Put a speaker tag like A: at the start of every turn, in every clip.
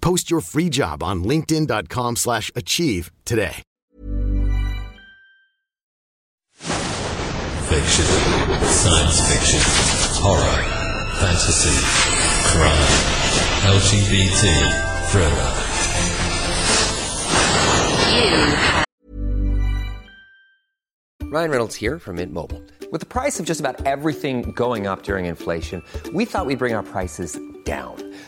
A: Post your free job on linkedin.com/achieve slash achieve today.
B: Fiction, science fiction, horror, fantasy, crime, LGBT, thriller.
C: Ryan Reynolds here from Mint Mobile. With the price of just about everything going up during inflation, we thought we'd bring our prices down.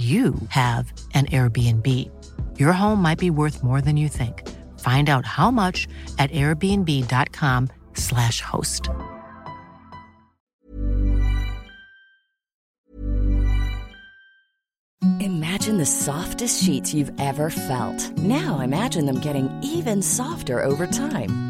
D: you have an Airbnb. Your home might be worth more than you think. Find out how much at airbnb.com/slash host.
E: Imagine the softest sheets you've ever felt. Now imagine them getting even softer over time.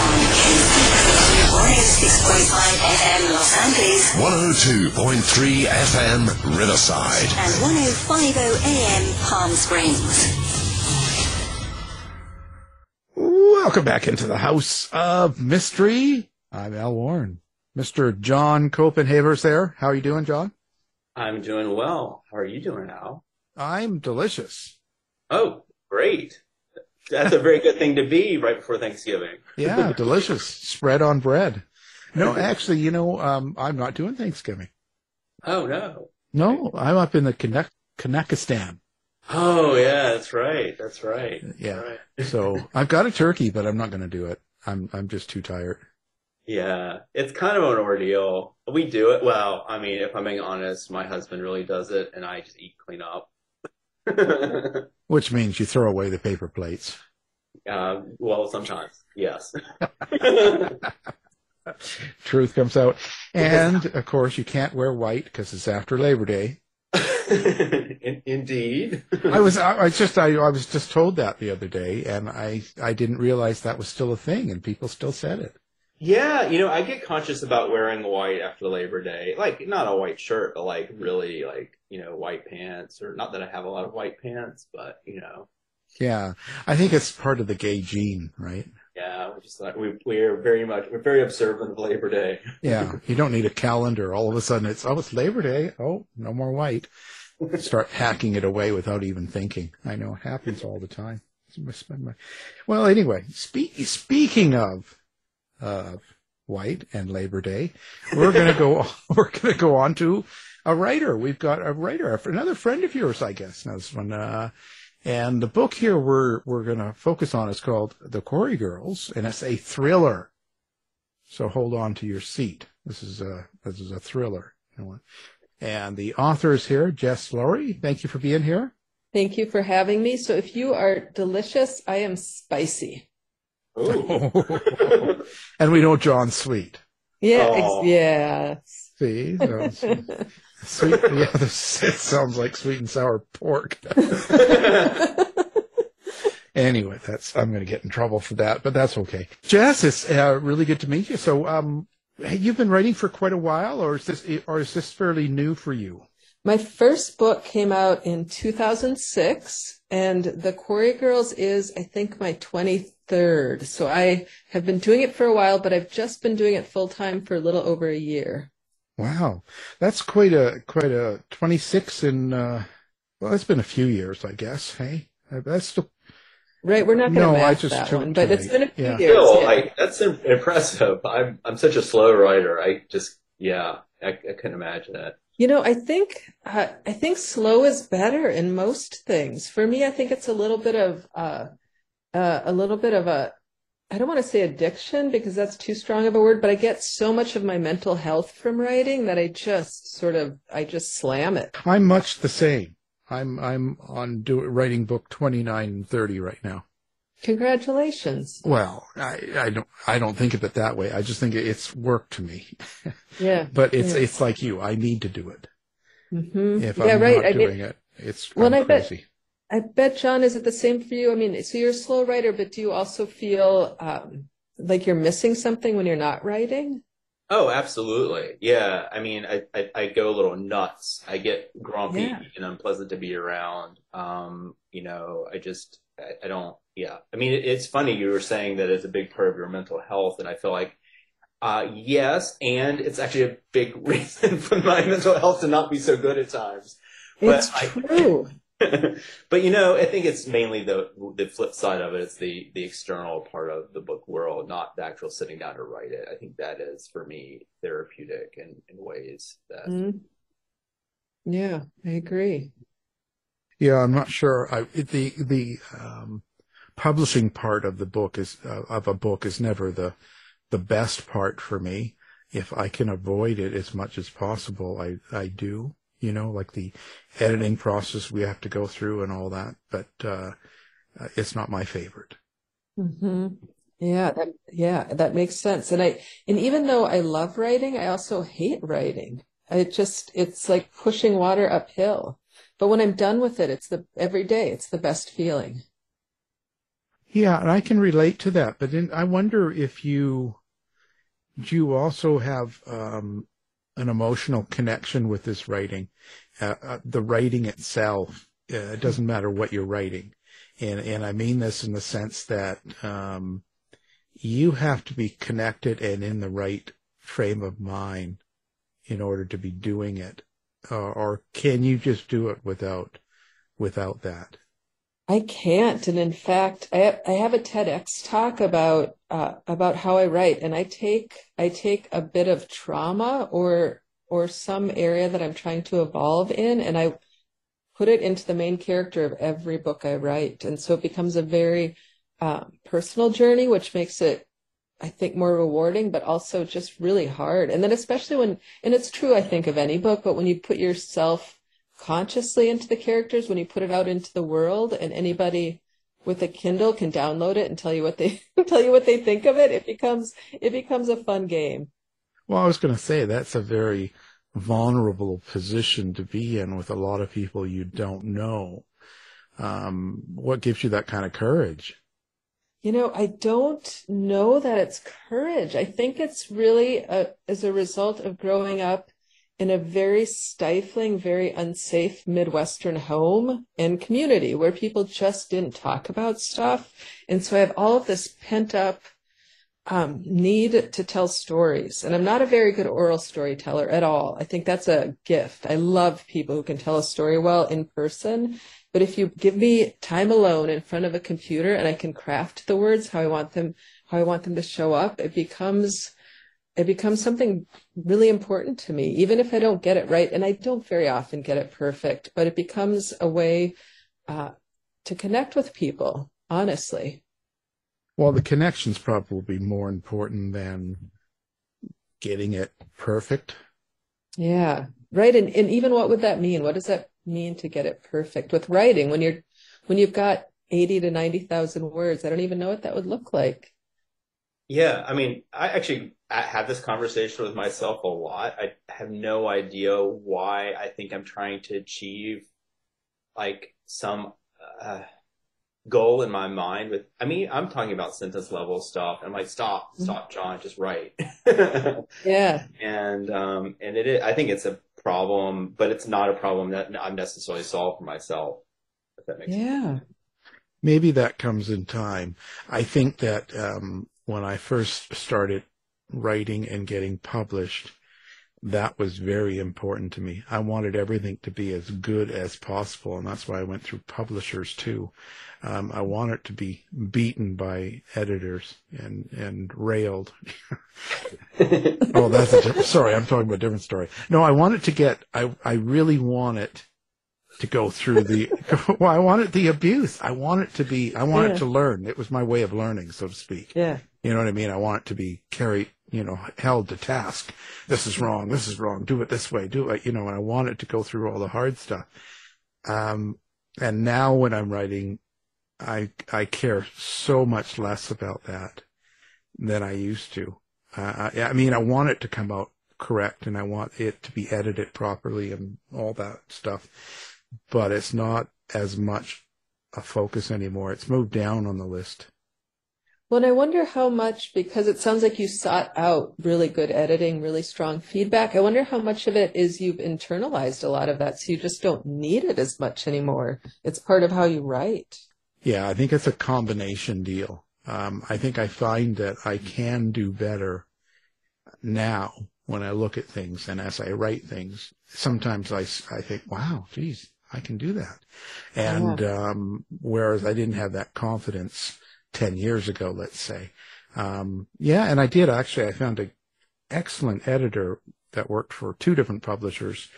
F: 106.5 FM Los Angeles
B: 102.3 FM Riverside.
F: and 105.0 AM Palm Springs.
G: Welcome back into the House of Mystery. I'm Al Warren. Mr. John Copenhaver's there. How are you doing, John?
H: I'm doing well. How are you doing, Al?
G: I'm delicious.
H: Oh, great. That's a very good thing to be right before Thanksgiving.
G: Yeah, delicious. Spread on bread. No, actually, you know, um, I'm not doing Thanksgiving.
H: Oh, no.
G: No, I'm up in the Kanak- Kanakistan.
H: Oh, yeah, that's right. That's right.
G: Yeah.
H: Right.
G: So I've got a turkey, but I'm not going to do it. I'm I'm just too tired.
H: Yeah, it's kind of an ordeal. We do it. Well, I mean, if I'm being honest, my husband really does it, and I just eat clean up.
G: Which means you throw away the paper plates.
H: uh, well, sometimes, yes.
G: Truth comes out. And of course, you can't wear white because it's after Labor Day.
H: In- indeed.
G: I was, I, I just, I, I was just told that the other day, and I, I didn't realize that was still a thing, and people still said it.
H: Yeah, you know, I get conscious about wearing white after Labor Day. Like, not a white shirt, but like really, like, you know, white pants, or not that I have a lot of white pants, but, you know,
G: Yeah, I think it's part of the gay gene, right?
H: yeah, we just like, we, we're very much, we're very observant of Labor Day.
G: Yeah, you don't need a calendar. All of a sudden, it's oh, it's Labor Day. Oh, no more white. Start hacking it away without even thinking. I know it happens all the time. Well, anyway, speak, speaking of uh, white and Labor Day, we're gonna go. We're gonna go on to a writer. We've got a writer, another friend of yours, I guess. Now this one, uh, and the book here we're we're gonna focus on is called The Quarry Girls, and it's a thriller. So hold on to your seat. This is a this is a thriller. And the author is here, Jess Lourey. Thank you for being here.
I: Thank you for having me. So if you are delicious, I am spicy.
G: And we know John's sweet.
I: Yeah,
H: Oh.
I: ex- yeah.
G: See, so it's- sweet. Yeah, this, it sounds like sweet and sour pork. anyway, that's I'm going to get in trouble for that, but that's okay. Jess, it's uh, really good to meet you. So, um, you've been writing for quite a while, or is this or is this fairly new for you?
I: My first book came out in 2006, and The Quarry Girls is, I think, my 23rd. So I have been doing it for a while, but I've just been doing it full time for a little over a year.
G: Wow, that's quite a quite a 26 in. Uh, well, it's been a few years, I guess. Hey, that's still
I: Right, we're not going to
G: No,
I: to
G: I just
I: that
G: took
I: one, but it's
G: today.
I: been a few
G: Yeah.
I: years.
H: Still,
I: yeah.
H: like, that's impressive. I'm, I'm such a slow writer. I just, yeah, I, I couldn't imagine it.
I: You know, I think uh, I think slow is better in most things. For me, I think it's a little bit of uh, uh, a little bit of a I don't want to say addiction because that's too strong of a word, but I get so much of my mental health from writing that I just sort of I just slam it.
G: I'm much the same. I'm I'm on do, writing book 29 and 30 right now.
I: Congratulations.
G: Well, I, I don't I don't think of it that way. I just think it's work to me.
I: Yeah.
G: but it's
I: yeah.
G: it's like you. I need to do it.
I: Mhm.
G: If
I: yeah,
G: I'm
I: right.
G: not
I: I
G: doing
I: mean,
G: it, it's
I: well, I bet
G: crazy.
I: I bet John, is it the same for you? I mean, so you're a slow writer, but do you also feel um, like you're missing something when you're not writing?
H: Oh, absolutely. Yeah. I mean, I, I, I go a little nuts. I get grumpy
I: Yeah.
H: and unpleasant to be around. Um, you know, I just, I, I don't, yeah. I mean, it, it's funny you were saying that it's a big part of your mental health. And I feel like, uh, yes. And it's actually a big reason for my mental health to not be so good at times. But
I: It's
H: I,
I: true.
H: but you know, I think it's mainly the the flip side of it. It's the the external part of the book world, not the actual sitting down to write it. I think that is for me therapeutic in, in ways that.
I: Mm. Yeah, I agree.
G: Yeah, I'm not sure. I, the the um, publishing part of the book is uh, of a book is never the the best part for me. If I can avoid it as much as possible, I I do. You know, like the editing process we have to go through and all that. But uh, it's not my favorite.
I: Mm-hmm. Yeah, that yeah, that makes sense. And I and even though I love writing, I also hate writing. It just it's like pushing water uphill. But when I'm done with it, it's the every day, it's the best feeling.
G: Yeah, and I can relate to that. But then I wonder if you do you also have um, an emotional connection with this writing, uh, uh, the writing itself. Uh, it doesn't matter what you're writing, and and I mean this in the sense that um, you have to be connected and in the right frame of mind in order to be doing it uh, or can you just do it without without that?
I: I can't, and in fact, I have, I have a TEDx talk about uh, about how I write, and I take I take a bit of trauma or or some area that I'm trying to evolve in, and I put it into the main character of every book I write, and so it becomes a very uh, personal journey, which makes it I think more rewarding, but also just really hard. And then especially when, and it's true, I think, of any book, but when you put yourself consciously into the characters, when you put it out into the world and anybody with a Kindle can download it and tell you what they, tell you what they think of it, it becomes, it becomes a fun game.
G: Well, I was going to say that's a very vulnerable position to be in with a lot of people you don't know. Um, what gives you that kind of courage?
I: You know, I don't know that it's courage. I think it's really a, as a result of growing up in a very stifling, very unsafe Midwestern home and community where people just didn't talk about stuff. And so I have all of this pent up um, need to tell stories. And I'm not a very good oral storyteller at all. I think that's a gift. I love people who can tell a story well in person. But if you give me time alone in front of a computer and I can craft the words how I want them, how I want them to show up, it becomes, it becomes something really important to me, even if I don't get it right. And I don't very often get it perfect, but it becomes a way uh, to connect with people, honestly.
G: Well, the connection's probably be more important than getting it perfect.
I: Yeah, right. And, and even what would that mean? What does that mean to get it perfect with writing when you're when you've got 80 to 90,000 words? I don't even know what that would look like.
H: Yeah, I mean, I actually I have this conversation with myself a lot. I have no idea why I think I'm trying to achieve like some uh, goal in my mind with I mean, I'm talking about sentence level stuff. I'm like, stop, mm-hmm. stop, John, just write.
I: yeah.
H: And um and it is, I think it's a problem, but it's not a problem that I'm necessarily solved for myself. If that makes
I: yeah. sense.
G: Maybe that comes in time. I think that um, when I first started writing and getting published, that was very important to me. I wanted everything to be as good as possible, and that's why I went through publishers too. Um, I want it to be beaten by editors and and railed. oh, that's a sorry. I'm talking about a different story. No, I want it to get. I I really want it to go through the. well, I want it the abuse. I want it to be. I want yeah. it to learn. It was my way of learning, so to speak.
I: Yeah.
G: You know what I mean? I want it to be carried you know, held to task. This is wrong. This is wrong. Do it this way. Do it, you know, and I want it to go through all the hard stuff. Um, and now when I'm writing, I, I care so much less about that than I used to. Uh, I, I mean, I want it to come out correct and I want it to be edited properly and all that stuff, but it's not as much a focus anymore. It's moved down on the list.
I: Well, and I wonder how much, because it sounds like you sought out really good editing, really strong feedback. I wonder how much of it is you've internalized a lot of that, so you just don't need it as much anymore. It's part of how you write.
G: Yeah, I think it's a combination deal. Um, I think I find that I can do better now when I look at things and as I write things. Sometimes I, I think, wow, geez, I can do that. And,
I: Yeah.
G: um, whereas I didn't have that confidence 10 years ago, let's say. Um, yeah, and I did actually, I found an excellent editor that worked for two different publishers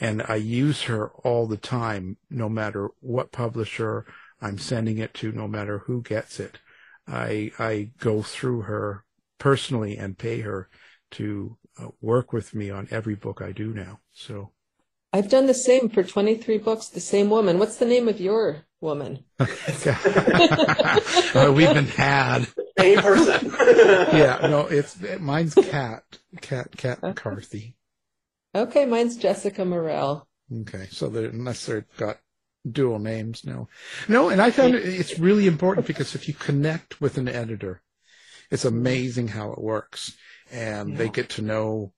G: and I use her all the time, no matter what publisher I'm sending it to, no matter who gets it. I, I go through her personally and pay her to uh, work with me on every book I do now. So
I: I've done the same for 23 books, the same woman. What's the name of your woman?
G: uh, we've been had.
H: Same person.
G: yeah, no, it's mine's Cat, Cat, Cat McCarthy.
I: Okay, mine's Jessica Morel.
G: Okay, so they're, unless they've got dual names, no, no, and I found it's really important because if you connect with an editor, it's amazing how it works, and they get to know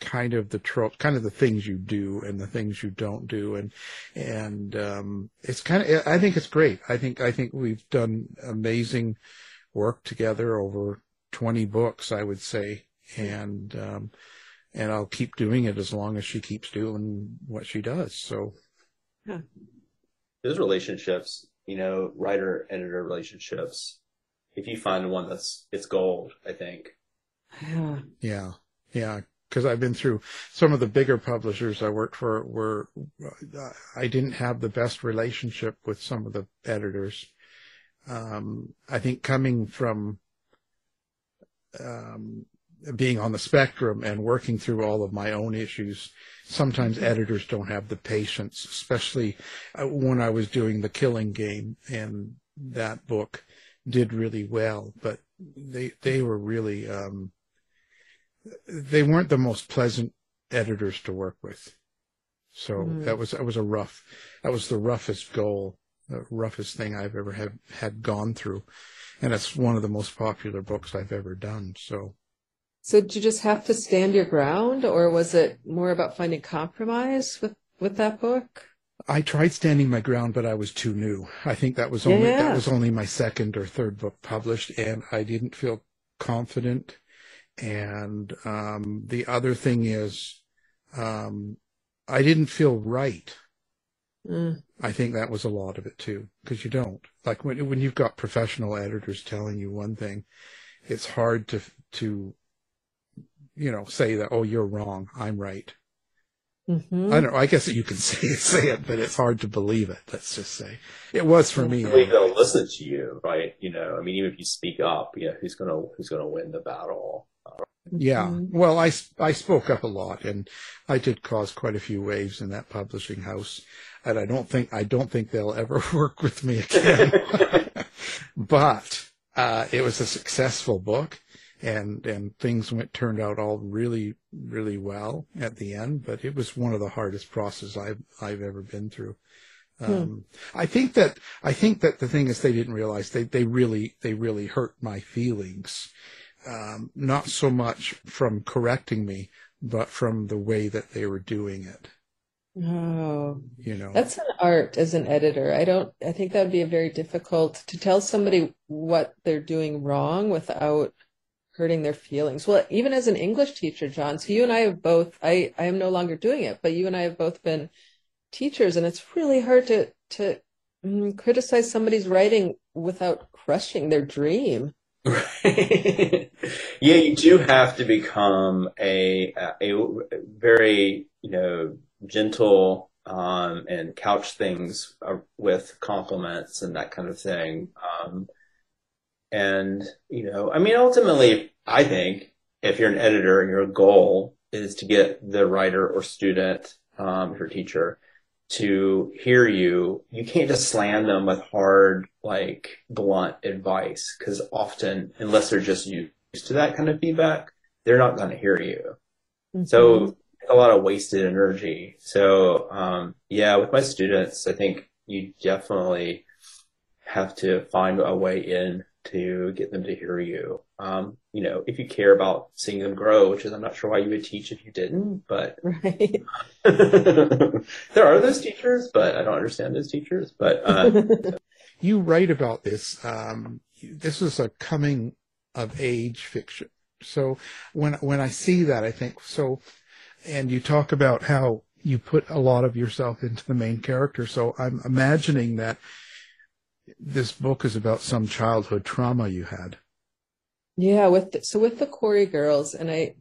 G: kind of the trope, kind of the things you do and the things you don't do, and and um, it's kind of I think it's great. I think I think we've done amazing work together over twenty books, I would say, and um, and I'll keep doing it as long as she keeps doing what she does. So
H: those relationships, you know, writer editor relationships, if you find one that's it's gold, I think.
I: Yeah.
G: Yeah, yeah. Because I've been through some of the bigger publishers I worked for. Were uh, I didn't have the best relationship with some of the editors. Um, I think coming from um, being on the spectrum and working through all of my own issues, sometimes editors don't have the patience, especially uh, when I was doing the Killing Game, and that book did really well, but they they were really um, they weren't the most pleasant editors to work with. So
I: Mm.
G: that was that was a rough that was the roughest goal, the roughest thing I've ever had had gone through. And it's one of the most popular books I've ever done. So
I: So did you just have to stand your ground, or was it more about finding compromise with with that book?
G: I tried standing my ground, but I was too new. I think that was only
I: Yeah.
G: that was only my second or third book published, and I didn't feel confident. And um, the other thing is, um, I didn't feel right.
I: Mm.
G: I think that was a lot of it too, because you don't like when when you've got professional editors telling you one thing, it's hard to to you know say that oh you're wrong, I'm right.
I: Mhm.
G: I don't know. I guess you can say it, say it, but it's hard to believe it. Let's just say it was for me.
H: Believe they'll listen to you, right? You know, I mean, even if you speak up, you know, who's gonna who's gonna win the battle?
G: Yeah.
I: Mm-hmm.
G: Well, I, I spoke up a lot and I did cause quite a few waves in that publishing house. And I don't think, I don't think they'll ever work with me again. but, uh, it was a successful book and, and things went, turned out all really, really well at the end, but it was one of the hardest processes I've, I've ever been through. Um, I think that, I think that the thing is they didn't realize they, they really, they really hurt my feelings um, not so much from correcting me, but from the way that they were doing it.
I: Oh,
G: You know,
I: that's an art as an editor. I don't, I think that would be a very difficult to tell somebody what they're doing wrong without hurting their feelings. Well, even as an English teacher, John, so you and I have both, I, I am no longer doing it, but you and I have both been teachers and it's really hard to, to mm, criticize somebody's writing without crushing their dream.
H: yeah, you do have to become a a, very you know gentle um, and couch things uh, with compliments and that kind of thing. Um, and you know, I mean, ultimately, I think if you're an editor your goal is to get the writer or student, um, your teacher, to hear you, you can't just slam them with hard, like blunt advice because often, unless they're just used to that kind of feedback, they're not going to hear you. So a lot of wasted energy. So, um, yeah, with my students, I think you definitely have to find a way in to get them to hear you. Um, you know, if you care about seeing them grow, which is I'm not sure why you would teach if you didn't, but
I: Right.
H: there are those teachers, but I don't understand those teachers. But uh,
G: you write about this. Um, this is a coming of age fiction. So when when I see that, I think so. And you talk about how you put a lot of yourself into the main character. So I'm imagining that this book is about some childhood trauma you had.
I: Yeah, with the, so with the Quarry Girls, and I,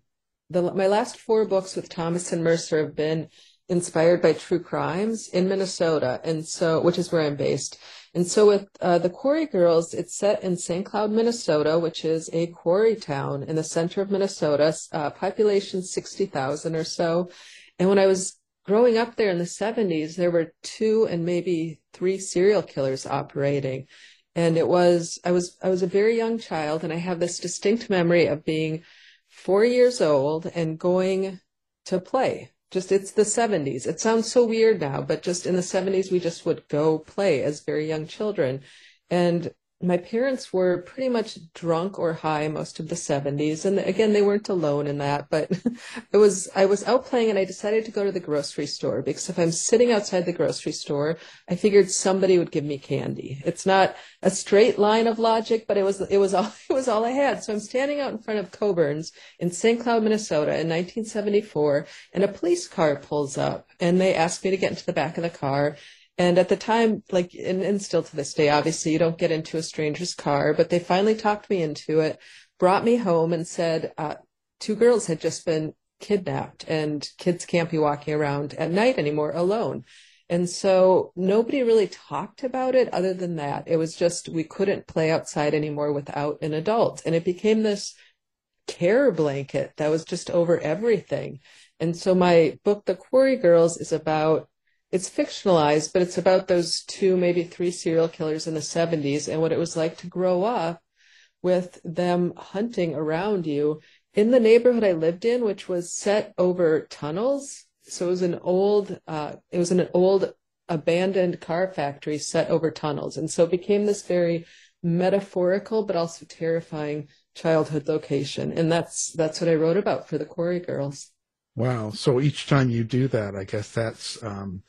I: the my last four books with Thomas and Mercer have been inspired by true crimes in Minnesota, and so which is where I'm based. And so with uh, the Quarry Girls, it's set in St. Cloud, Minnesota, which is a quarry town in the center of Minnesota, uh, population 60,000 or so. And when I was growing up there in the 70s, there were two and maybe three serial killers operating. And it was, I was, I was a very young child and I have this distinct memory of being four years old and going to play just it's the 70s. It sounds so weird now, but just in the 70s, we just would go play as very young children. And my parents were pretty much drunk or high most of the 70s and again they weren't alone in that but it was i was out playing and i decided to go to the grocery store because if i'm sitting outside the grocery store i figured somebody would give me candy. It's not a straight line of logic but it was it was all it was all i had. So i'm standing out in front of coborn's in st cloud minnesota in 1974 and a police car pulls up and they ask me to get into the back of the car and at the time, like, and, and still to this day, obviously you don't get into a stranger's car, but they finally talked me into it, brought me home and said, uh, two girls had just been kidnapped and kids can't be walking around at night anymore alone. And so nobody really talked about it other than that. It was just, we couldn't play outside anymore without an adult. And it became this terror blanket that was just over everything. And so my book, The Quarry Girls, is about it's fictionalized, but it's about those two, maybe three serial killers in the 70s and what it was like to grow up with them hunting around you in the neighborhood I lived in, which was set over tunnels. So it was an old, uh, it was an old abandoned car factory set over tunnels. And so it became this very metaphorical, but also terrifying childhood location. And that's, that's what I wrote about for the Quarry Girls.
G: Wow. So each time you do that, I guess that's, um,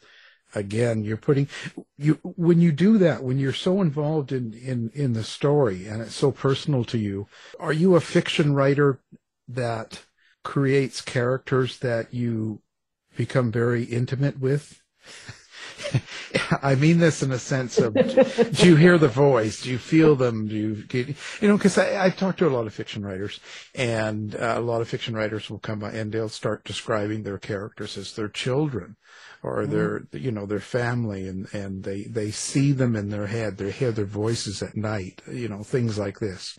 G: again you're putting you when you do that when you're so involved in in in the story and it's so personal to you are you a fiction writer that creates characters that you become very intimate with I mean this in a sense of do you hear the voice? Do you feel them? Do you get, you know, because I've talked to a lot of fiction writers and uh, a lot of fiction writers will come by and they'll start describing their characters as their children or mm-hmm. their you know their family and and they they see them in their head they hear their voices at night you know things like this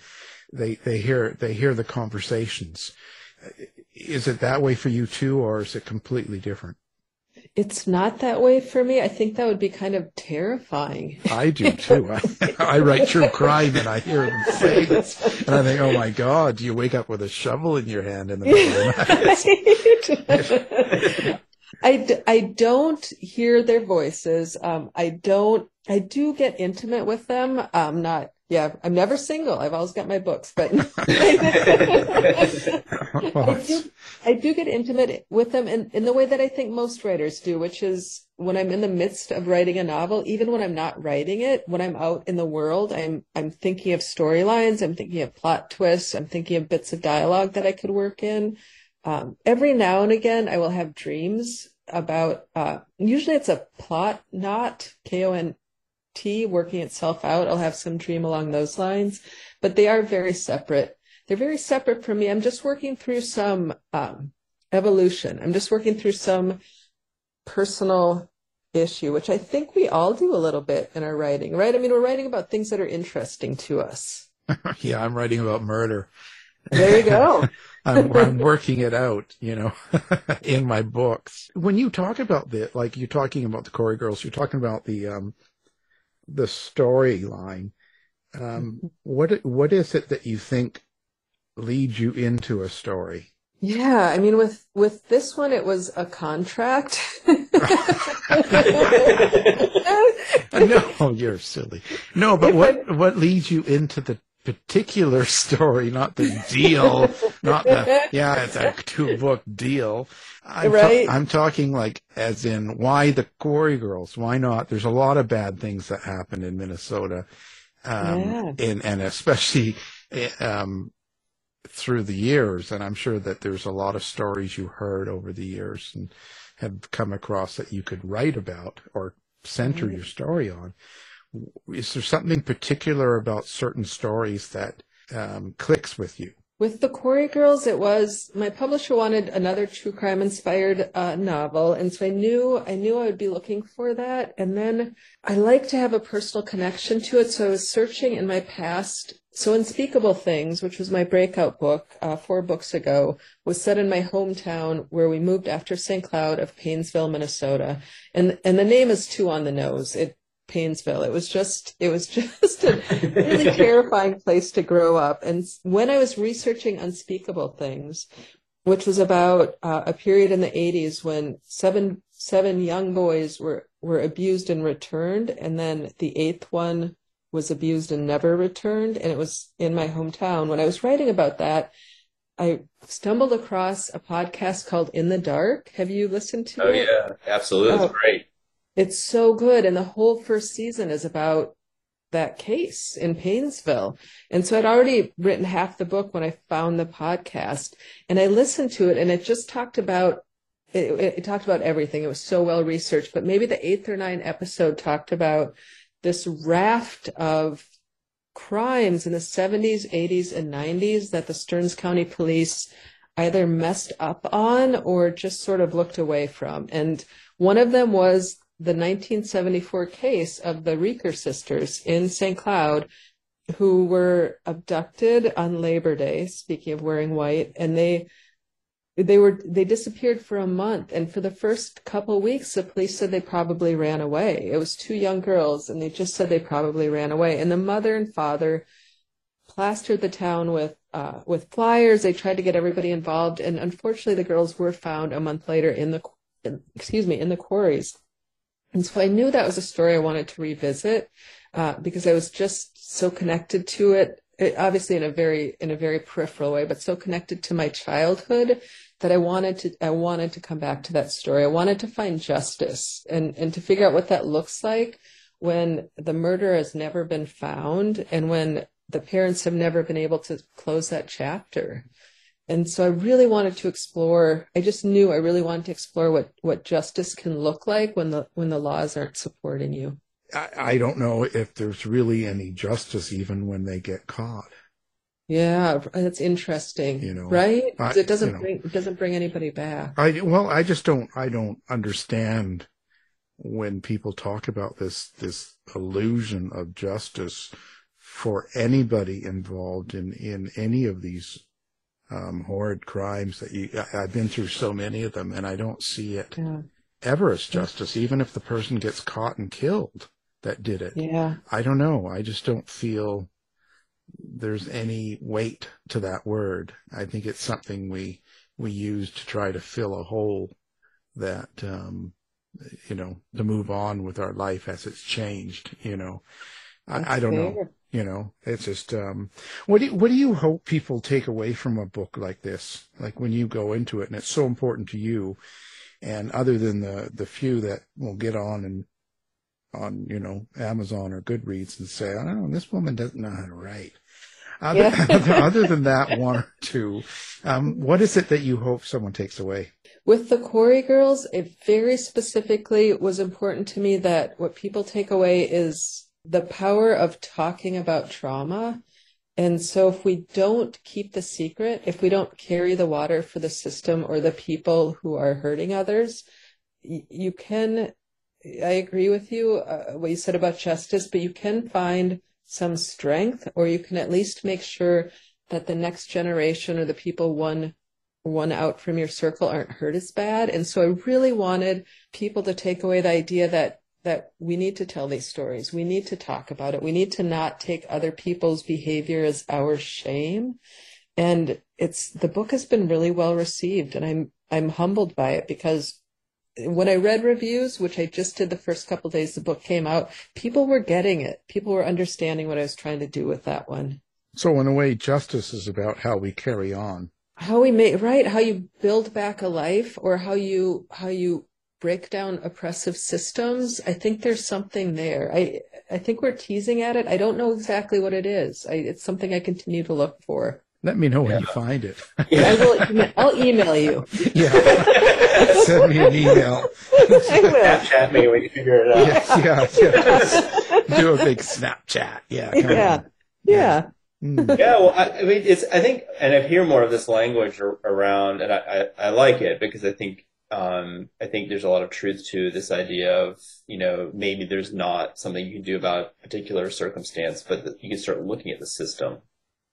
G: they they hear they hear the conversations is it that way for you too or is it completely different
I: it's not that way for me. I think that would be kind of terrifying.
G: I do too. I, I write true crime and I hear them say this, and I think, oh my God, do you wake up with a shovel in your hand in the middle of the
I: night? I, d- I don't hear their voices. Um, I don't, I do get intimate with them. Um, not, yeah, I'm never single. I've always got my books, but I, do, I do get intimate with them in, in the way that I think most writers do, which is when I'm in the midst of writing a novel, even when I'm not writing it, when I'm out in the world, I'm, I'm thinking of storylines. I'm thinking of plot twists. I'm thinking of bits of dialogue that I could work in. Um, every now and again, I will have dreams about, uh, usually it's a plot knot, K-O-N-T, working itself out. I'll have some dream along those lines, but they are very separate. They're very separate from me. I'm just working through some, um, evolution. I'm just working through some personal issue, which I think we all do a little bit in our writing, right? I mean, we're writing about things that are interesting to us.
G: yeah, I'm writing about murder.
I: There you go.
G: I'm, I'm, working it out, you know, in my books. When you talk about the, like you're talking about the Quarry Girls, you're talking about the, um, the storyline. Um, what, what is it that you think leads you into a story?
I: Yeah, I mean, with with this one, it was a contract.
G: no, you're silly. No, but what what leads you into the particular story, not the deal, not the yeah, it's a two book deal. I'm, right. ta- I'm talking like as in why the Quarry Girls? Why not? There's a lot of bad things that happen in Minnesota, um, yeah. and and especially um, through the years. And I'm sure that there's a lot of stories you heard over the years, and have come across that you could write about or center
I: Mm-hmm.
G: your story on. Is there something particular about certain stories that um, clicks with you?
I: With the Quarry Girls, it was my publisher wanted another true crime inspired uh, novel, and so I knew I knew I would be looking for that. And then I like to have a personal connection to it, so I was searching in my past. So Unspeakable Things, which was my breakout book uh, four books ago, was set in my hometown where we moved after St. Cloud of Paynesville, Minnesota, and and the name is too on the nose. It Paynesville. It was just, it was just a really terrifying place to grow up. And when I was researching Unspeakable Things, which was about uh, a period in the 80s when seven seven young boys were were abused and returned, and then the eighth one was abused and never returned, and it was in my hometown. When I was writing about that, I stumbled across a podcast called In the Dark. Have you listened to
H: Oh
I: it?
H: Oh yeah, absolutely.
I: Oh.
H: It's great.
I: It's so good. And the whole first season is about that case in Paynesville. And so I'd already written half the book when I found the podcast and I listened to it and it just talked about it, it, talked about everything. It was so well researched, but maybe the eighth or ninth episode talked about this raft of crimes in the 70s, 80s, and 90s that the Stearns County Police either messed up on or just sort of looked away from. And one of them was the 1974 case of the Reker sisters in St. Cloud who were abducted on Labor Day, speaking of wearing white, and they they were they disappeared for a month. And for the first couple weeks the police said they probably ran away. It was two young girls and they just said they probably ran away. And the mother and father plastered the town with uh, with flyers. They tried to get everybody involved and unfortunately the girls were found a month later in the excuse me in the quarries and so I knew that was a story I wanted to revisit uh, because I was just so connected to it, it, obviously in a very in a very peripheral way, but so connected to my childhood that I wanted to I wanted to come back to that story. I wanted to find justice and and to figure out what that looks like when the murder has never been found and when the parents have never been able to close that chapter. And so I really wanted to explore, I just knew I really wanted to explore what, what justice can look like when the, when the laws aren't supporting you.
G: I, I don't know if there's really any justice even when they get caught.
I: Yeah, that's interesting.
G: You know,
I: right?
G: I-
I: it doesn't
G: you know.
I: bring, it doesn't bring anybody back.
G: I well, I just don't. I don't understand when people talk about this this illusion of justice for anybody involved in in any of these um, horrid crimes that you. I, I've been through so many of them, and I don't see it
I: Yeah.
G: ever as justice, even if the person gets caught and killed that did it.
I: Yeah.
G: I don't know. I just don't feel there's any weight to that word. I think it's something we we use to try to fill a hole that um you know to move on with our life as it's changed. You know, I, I don't know. You know, it's just um what do you, what do you hope people take away from a book like this? Like when you go into it and it's so important to you, and other than the the few that will get on and on you know Amazon or Goodreads and say, "Oh, this woman doesn't know how to write." Other,
I: Yeah.
G: other, other than that one or two, um, what is it that you hope someone takes away?
I: With the Quarry Girls, it very specifically was important to me that what people take away is the power of talking about trauma. And so if we don't keep the secret, if we don't carry the water for the system or the people who are hurting others, you can, I agree with you, uh, what you said about justice, but you can find some strength, or you can at least make sure that the next generation or the people one one out from your circle aren't hurt as bad. And so I really wanted people to take away the idea that that we need to tell these stories. We need to talk about it. We need to not take other people's behavior as our shame. And it's the book has been really well received and I'm I'm humbled by it because when I read reviews, which I just did the first couple days the book came out, people were getting it. People were understanding what I was trying to do with that one.
G: So in a way, justice is about how we carry on.
I: how we make right how you build back a life or how you how you break down oppressive systems i think there's something there i i think we're teasing at it i don't know exactly what it is I, it's something i continue to look for
G: Let me know when you find it.
I: I will. email- I'll email you.
G: yeah. Send me an email.
I: I will.
H: Snapchat me when you figure it out.
G: yeah, yeah, yeah. Do a big Snapchat. Yeah. come
I: Yeah.
G: on.
I: Yeah.
G: Mm.
H: yeah, well, I, I mean, it's. I think, and I hear more of this language around, and I, I, I like it because I think, um, I think there's a lot of truth to this idea of, you know, maybe there's not something you can do about a particular circumstance, but you can start looking at the system.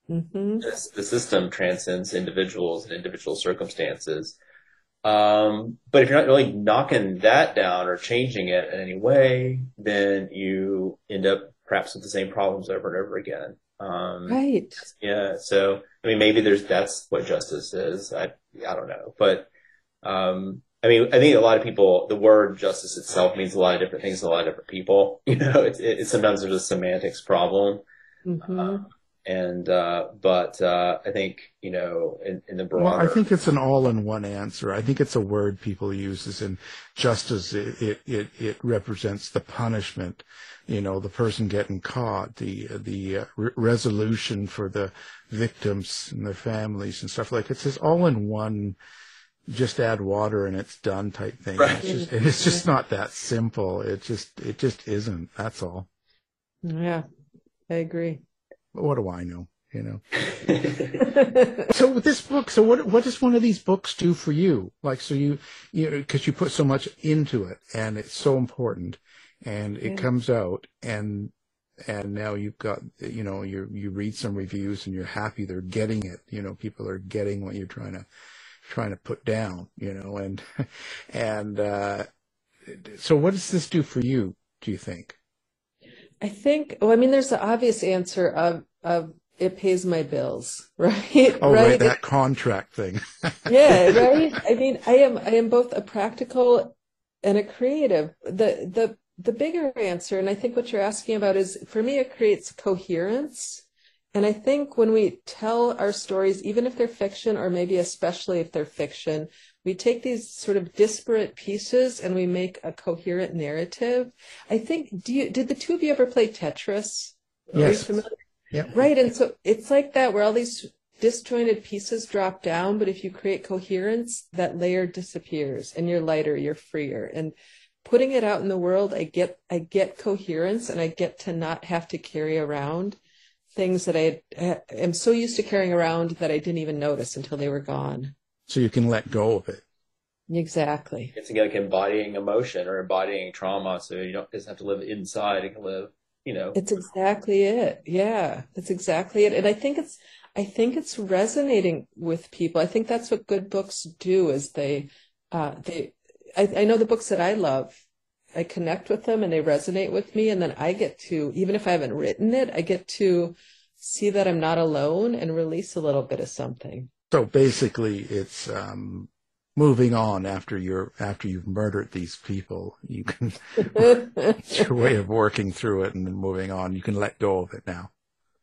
I: hmm
H: This- The system transcends individuals and individual circumstances. Um, but if you're not really knocking that down or changing it in any way, then you end up perhaps with the same problems over and over again. Um,
I: Right.
H: yeah. So, I mean, maybe there's, that's what justice is. I, I don't know. But, um, I mean, I think a lot of people, the word justice itself means a lot of different things to a lot of different people. You know, it's, it, sometimes there's a semantics problem.
I: hmm
H: And, uh, but, uh, I think, you know, in, in the broader.
G: Well, I think it's an all-in-one answer. I think it's a word people use as in justice. It, it, it, it represents the punishment, you know, the person getting caught, the, the uh, re- resolution for the victims and their families and stuff like it's this all-in-one, just add water and it's done type thing.
H: Right.
G: It's just, it's just not that simple. It just, it just isn't. That's all.
I: Yeah. I agree.
G: But what do I know? You know. so with this book, so what what does one of these books do for you? Like, so you you because you put so much into it, and it's so important, and it
I: Yeah.
G: comes out, and and now you've got you know you you read some reviews, and you're happy they're getting it. You know, people are getting what you're trying to trying to put down. You know, and and uh, so what does this do for you? Do you think?
I: I think, well, I mean, there's the obvious answer of, of it pays my bills, right?
G: Oh, right, that contract thing.
I: yeah, right. I mean, I am, I am both a practical and a creative. The, the, the bigger answer, and I think what you're asking about is for me, it creates coherence. And I think when we tell our stories, even if they're fiction, or maybe especially if they're fiction, we take these sort of disparate pieces and we make a coherent narrative. I think, do you, did the two of you ever play Tetris?
G: Yes. Yeah.
I: Right. And so it's like that where all these disjointed pieces drop down, but if you create coherence, that layer disappears and you're lighter, you're freer. And putting it out in the world, I get, I get coherence and I get to not have to carry around things that I uh, am so used to carrying around that I didn't even notice until they were gone.
G: So you can let go of it.
I: Exactly.
H: It's like embodying emotion or embodying trauma. So you don't just have to live inside. You can live, you know,
I: It's exactly it. Yeah, that's exactly it. And I think it's, I think it's resonating with people. I think that's what good books do is they, uh, they, I, I know the books that I love, I connect with them and they resonate with me. And then I get to, even if I haven't written it, I get to see that I'm not alone and release a little bit of something.
G: So basically, it's um, moving on after you're after you've murdered these people. You can it's your way of working through it and then moving on. You can let go of it now.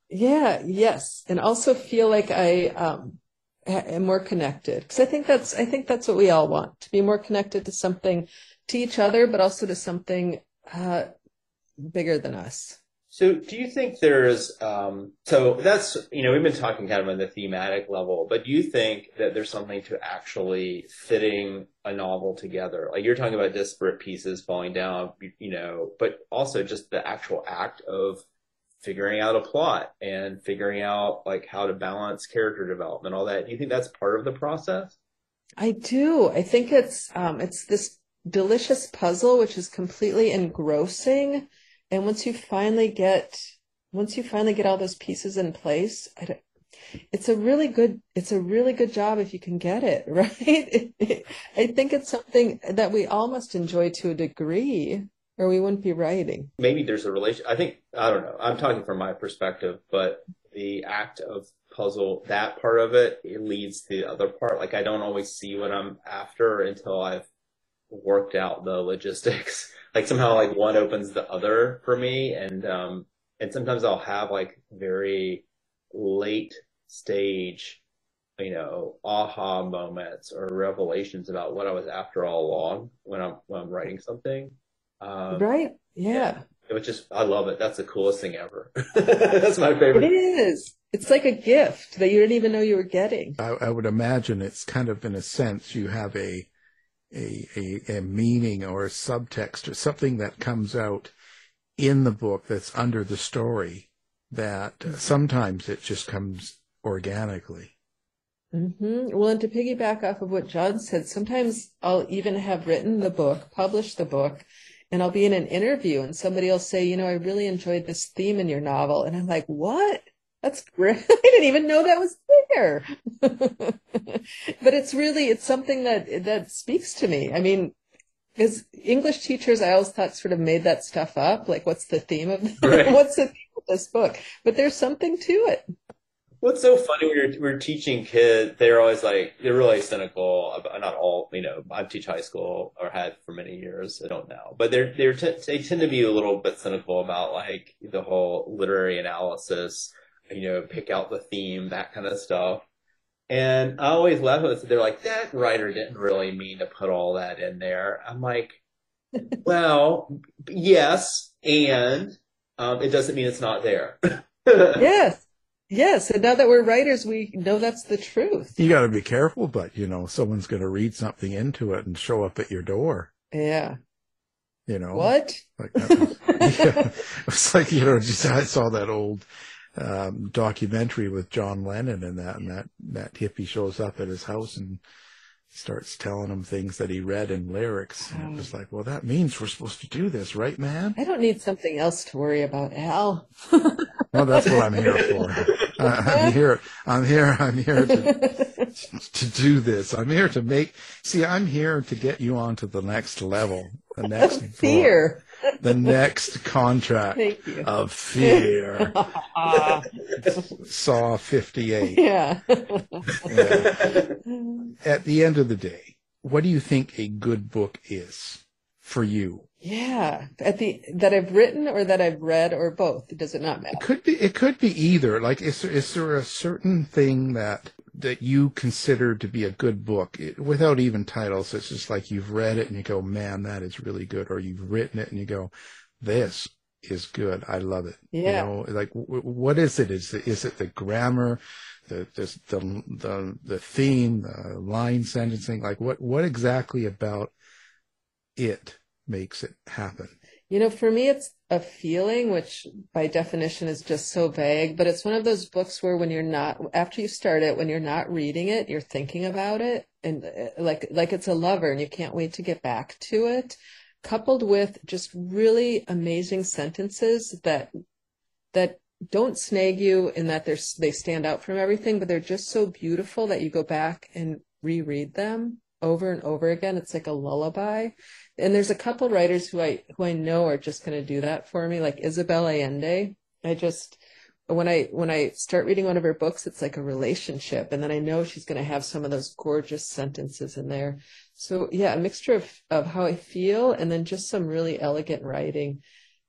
I: Yeah, yes. And also feel like I um am more connected because I think that's I think that's what we all want to be more connected to something to each other but also to something uh bigger than us.
H: So do you think there's um so that's you know we've been talking kind of on the thematic level, but do you think that there's something to actually fitting a novel together? Like you're talking about disparate pieces falling down, you- know, but also just the actual act of figuring out a plot and figuring out like how to balance character development, all that. Do you think that's part of the process?
I: I do. I think it's um it's this delicious puzzle which is completely engrossing and once you finally get once you finally get all those pieces in place, it's a really good it's a really good job if you can get it, right? I think it's something that we all must enjoy to a degree or we wouldn't be writing.
H: maybe there's a relation. I think I don't know. I'm talking from my perspective, but the act of puzzle, that part of it, it leads to the other part. Like I don't always see what I'm after until I've worked out the logistics. like somehow like one opens the other for me, and um and sometimes I'll have like very late stage, you know, aha moments or revelations about what I was after all along when I'm when I'm writing something. Um,
I: right? Yeah.
H: it was just, I love it. That's the coolest thing ever. That's my favorite.
I: It is. it's like a gift that you didn't even know you were getting.
G: I, I would imagine it's kind of in a sense you have a, a, a, a meaning or a subtext or something that comes out in the book that's under the story that uh, sometimes it just comes organically.
I: hmm Well, and to piggyback off of what John said, sometimes I'll even have written the book, published the book, and I'll be in an interview and somebody will say, you know, I really enjoyed this theme in your novel. And I'm like, what? That's great. I didn't even know that was there. but it's really, it's something that, that speaks to me. I mean, as English teachers, I always thought sort of made that stuff up. Like, what's the theme of
H: Right.
I: what's the theme of this book? But there's something to it.
H: What's so funny when you're, we're teaching kids, they're always like, they're really cynical about, not all, you know, I teach high school or had for many years. I don't know, but they're, they're, t- they tend to be a little bit cynical about like the whole literary analysis, you know, pick out the theme, that kind of stuff. And I always laugh at it. They're like, that writer didn't really mean to put all that in there. I'm like, well, yes, and, um, it doesn't mean it's not there.
I: yes. Yes. And now that we're writers, we know that's the truth.
G: You got to be careful, but you know, someone's going to read something into it and show up at your door.
I: Yeah.
G: You know
I: What?
G: Like was, yeah, it's like you know, just I saw that old um, documentary with John Lennon and that, and that that hippie shows up at his house and starts telling him things that he read in lyrics. And it was like, well, that means we're supposed to do this, right, man?
I: I don't need something else to worry about, Al.
G: Well, that's what I'm here for. Uh, I'm here. I'm here. I'm here to to do this. I'm here to make. See, I'm here to get you onto the next level, the next
I: Fear.
G: The next contract of fear. Saw 58.
I: Yeah.
G: At the end of the day, what do you think a good book is for you?
I: Yeah. At the that I've written or that I've read or both. Does it not matter?
G: It could be. It could be either. Like, is there, is there a certain thing that that you consider to be a good book it, without even titles? It's just like you've read it and you go, "Man, that is really good," or you've written it and you go, "This is good. I love it."
I: Yeah.
G: You know, like w- what is it? Is it, is it the grammar? The, the the the the theme, the line sentencing, like what what exactly about it makes it happen?
I: You know, for me, it's a feeling, which by definition is just so vague, but it's one of those books where when you're not, after you start it, when you're not reading it, you're thinking about it and uh, like, like it's a lover and you can't wait to get back to it, coupled with just really amazing sentences that, that don't snag you in that they're, they stand out from everything, but they're just so beautiful that you go back and reread them over and over again. It's like a lullaby. And there's a couple writers who I who I know are just going to do that for me, like Isabel Allende. I just when I when I start reading one of her books, it's like a relationship, and then I know she's going to have some of those gorgeous sentences in there. So yeah, a mixture of of how I feel, and then just some really elegant writing.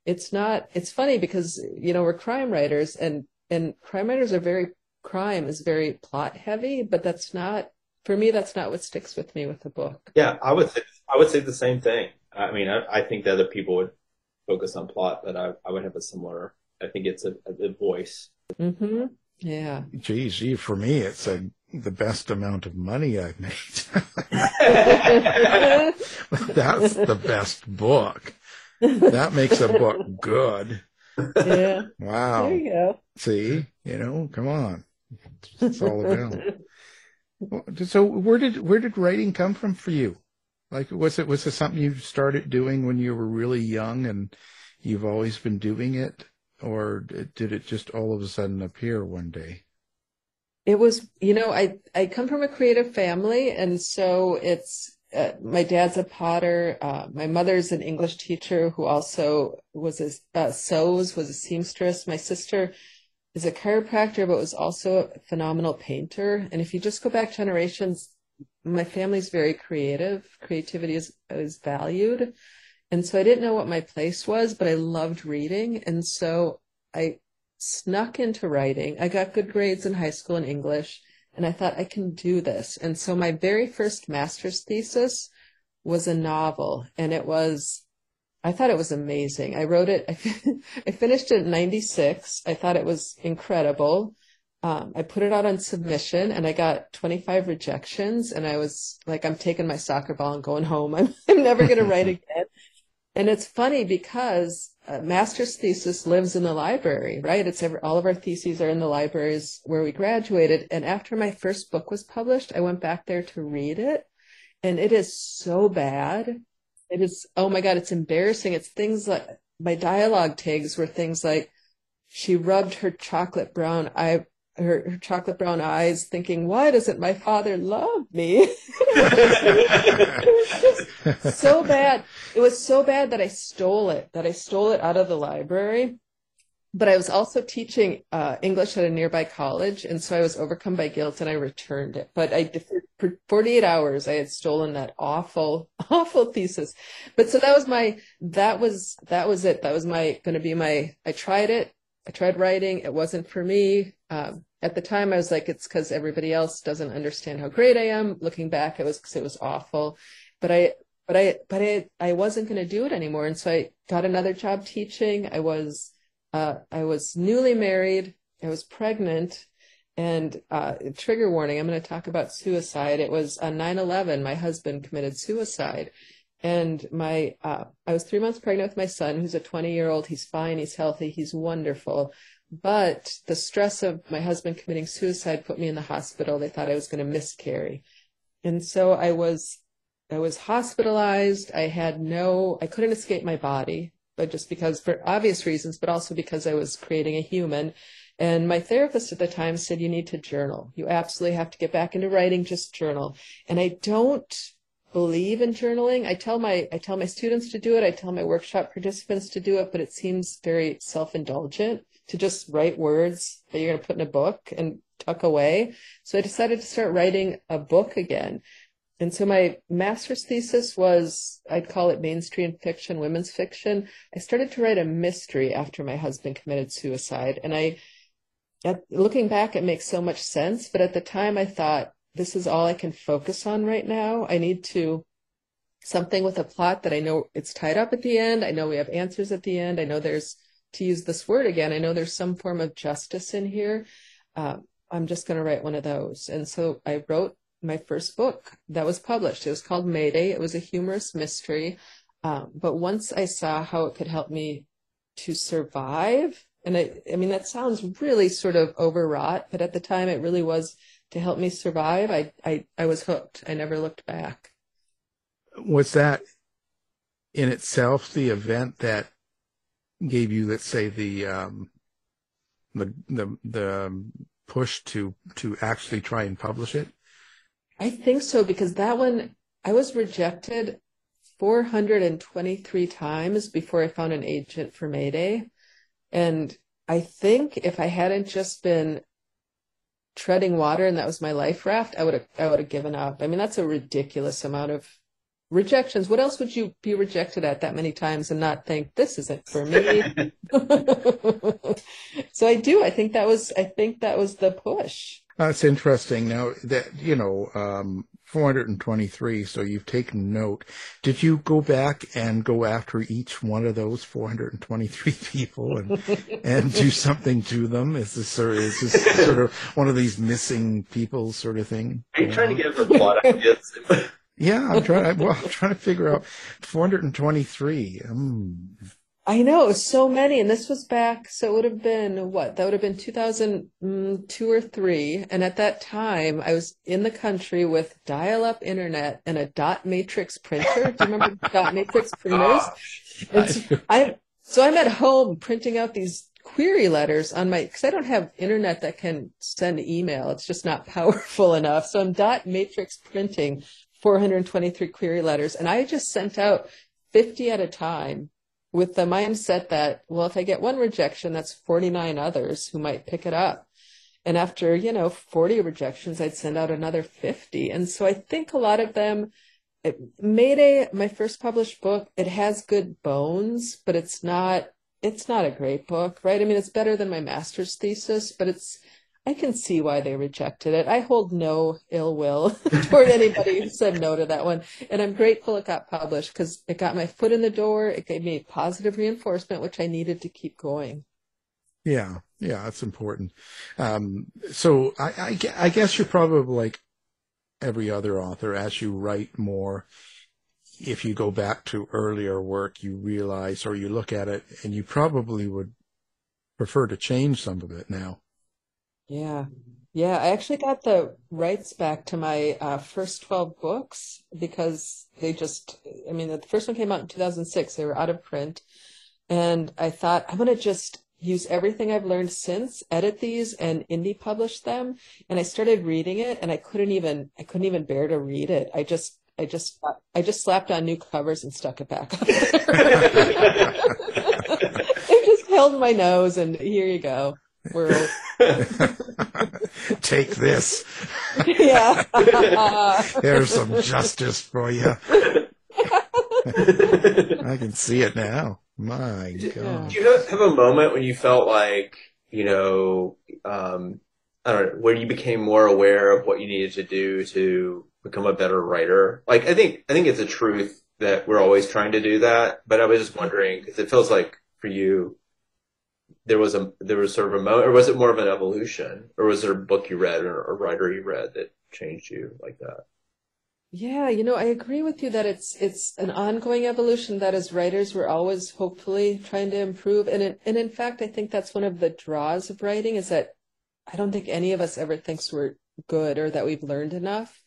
I: It's not. It's funny because you know we're crime writers, and and crime writers are very crime is very plot heavy, but that's not for me. That's not what sticks with me with the book.
H: Yeah, I would say I would say the same thing. I mean, I, I think that other people would focus on plot, but I, I would have a similar. I think it's a, a voice.
I: Mm-hmm. Yeah.
G: Geez, gee, for me, it's a, the best amount of money I've made. That's the best book. That makes a book good.
I: Yeah.
G: Wow.
I: There you go.
G: See, you know, come on. It's all about. So where did where did writing come from for you? Like was it was it something you started doing when you were really young and you've always been doing it or did it just all of a sudden appear one day?
I: It was, you know, I I come from a creative family, and so it's uh, my dad's a potter. Uh, my mother's an English teacher who also was a uh, sews, was a seamstress. My sister is a chiropractor, but was also a phenomenal painter. And if you just go back generations, my family's very creative. Creativity is is valued, and so I didn't know what my place was, but I loved reading, and so I snuck into writing. I got good grades in high school in English, and I thought I can do this. And so my very first master's thesis was a novel, and it was, I thought it was amazing. I wrote it, I, I finished it in 96. I thought it was incredible. um, I put it out on submission and I got 25 rejections. And I was like, I'm taking my soccer ball and going home. I'm, I'm never going to write again. And it's funny because a master's thesis lives in the library, right? It's every, all of our theses are in the libraries where we graduated. And after my first book was published, I went back there to read it. And it is so bad. It is, oh my God, it's embarrassing. It's things like my dialogue tags were things like, she rubbed her chocolate brown eye her, her, chocolate brown eyes thinking, why doesn't my father love me? It was just so bad. It was so bad that I stole it, that I stole it out of the library. But I was also teaching uh, English at a nearby college, and so I was overcome by guilt and I returned it. But I, for 48 hours, I had stolen that awful, awful thesis. But so that was my, that was, that was it. That was my, going to be my, I tried it. I tried writing. It wasn't for me. Um, at the time, I was like, it's because everybody else doesn't understand how great I am. Looking back, it was because it was awful. But I, but I, but I, I wasn't going to do it anymore. And so I got another job teaching. I was, uh, I was newly married. I was pregnant. And uh, trigger warning, I'm going to talk about suicide. It was on 9 11, my husband committed suicide. And my, uh, I was three months pregnant with my son, who's a 20 year old. He's fine. He's healthy. He's wonderful. But the stress of my husband committing suicide put me in the hospital. They thought I was going to miscarry. And so I was, I was hospitalized. I had no, I couldn't escape my body, but just because for obvious reasons, but also because I was creating a human. And my therapist at the time said, you need to journal. You absolutely have to get back into writing, just journal. And I don't believe in journaling. I tell my I tell my students to do it. I tell my workshop participants to do it, but it seems very self-indulgent to just write words that you're going to put in a book and tuck away. So I decided to start writing a book again. And so my master's thesis was, I'd call it mainstream fiction, women's fiction. I started to write a mystery after my husband committed suicide. And I, at, looking back, it makes so much sense. But at the time I thought, this is all I can focus on right now. I need to something with a plot that I know it's tied up at the end. I know we have answers at the end. I know there's to use this word again. I know there's some form of justice in here. Um, I'm just going to write one of those. And so I wrote my first book that was published. It was called Mayday. It was a humorous mystery. Um, but once I saw how it could help me to survive, and I, I mean, that sounds really sort of overwrought, but at the time it really was to help me survive, I, I, I was hooked. I never looked back.
G: Was that in itself the event that gave you, let's say, the, um, the, the, the push to, to actually try and publish it?
I: I think so, because that one, I was rejected 423 times before I found an agent for Mayday. And I think if I hadn't just been treading water and that was my life raft, I would have I would have given up. I mean, that's a ridiculous amount of rejections. What else would you be rejected at that many times and not think this isn't for me? so I do. I think that was I think that was the push.
G: That's interesting. Now that you know, um, 423. So you've taken note. Did you go back and go after each one of those 423 people and and do something to them? Is this sort of, is this sort of one of these missing people sort of thing?
H: Are you, you trying know? to give a plot ideas?
G: yeah, I'm trying. Well, I'm trying to figure out 423. Mm.
I: I know it was so many, and this was back, so it would have been what? That would have been 2002 or three. And at that time, I was in the country with dial-up internet and a dot matrix printer. Do you remember dot matrix printers? Ah, so I, so I'm at home printing out these query letters on my, because I don't have internet that can send email. It's just not powerful enough. So I'm dot matrix printing 423 query letters, and I just sent out 50 at a time with the mindset that, well, if I get one rejection, that's 49 others who might pick it up. And after, you know, 40 rejections, I'd send out another 50. And so I think a lot of them, it, Mayday, my first published book, it has good bones, but it's not, it's not a great book, right? I mean, it's better than my master's thesis, but it's, I can see why they rejected it. I hold no ill will toward anybody who said no to that one. And I'm grateful it got published because it got my foot in the door. It gave me positive reinforcement, which I needed to keep going.
G: Yeah. Yeah, that's important. Um, so I, I, I guess you're probably like every other author as you write more. If you go back to earlier work, you realize or you look at it and you probably would prefer to change some of it now.
I: Yeah. Yeah, I actually got the rights back to my uh, first 12 books because they just, I mean, the first one came out in 2006. They were out of print. And I thought, I'm going to just use everything I've learned since, edit these and indie publish them. And I started reading it and I couldn't even, I couldn't even bear to read it. I just, I just, I just slapped on new covers and stuck it back on. I just held my nose and here you go. World.
G: Take this.
I: Yeah.
G: There's some justice for you. I can see it now. My God.
H: Do you have, have a moment when you felt like, you know, um, I don't know, where you became more aware of what you needed to do to become a better writer? Like, I think, I think it's a truth that we're always trying to do that, but I was just wondering, because it feels like for you, there was a, there was sort of a moment, or was it more of an evolution? Or was there a book you read or a writer you read that changed you like that?
I: Yeah, you know, I agree with you that it's it's an ongoing evolution that as writers we're always hopefully trying to improve. And in, and in fact, I think that's one of the draws of writing is that I don't think any of us ever thinks we're good or that we've learned enough.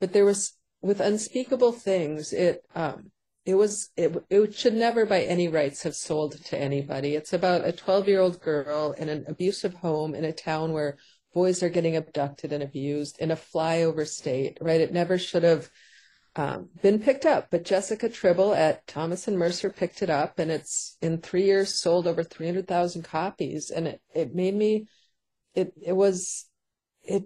I: But there was with unspeakable things, it um it was it it should never by any rights have sold to anybody. It's about a 12-year-old girl in an abusive home in a town where boys are getting abducted and abused in a flyover state, right? It never should have um, been picked up, but Jessica Tribble at Thomas and Mercer picked it up, and it's in three years sold over three hundred thousand copies, and it it made me, it it was, it.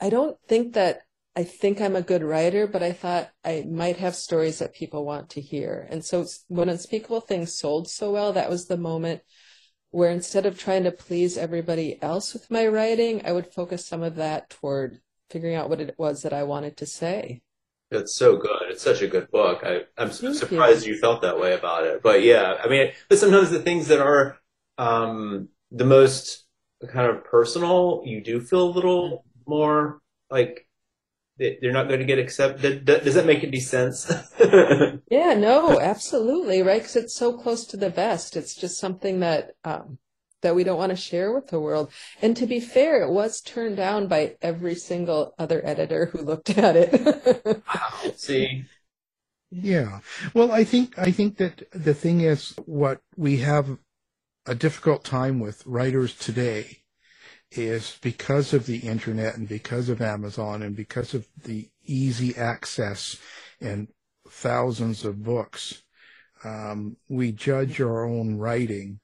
I: I don't think that I think I'm a good writer, but I thought I might have stories that people want to hear, and so when Unspeakable Things sold so well, that was the moment where instead of trying to please everybody else with my writing, I would focus some of that toward figuring out what it was that I wanted to say.
H: It's so good. It's such a good book. I, I'm Thank surprised you. you. felt that way about it. But yeah, I mean, but sometimes the things that are um, the most kind of personal, you do feel a little more like they're not going to get accepted. Does that make any sense?
I: yeah, no, absolutely, right? Because it's so close to the vest. It's just something that um, that we don't want to share with the world. And to be fair, it was turned down by every single other editor who looked at it.
H: wow. See.
G: Yeah. Well, I think I think that the thing is what we have a difficult time with writers today is because of the internet and because of Amazon and because of the easy access and thousands of books, um, we judge our own writing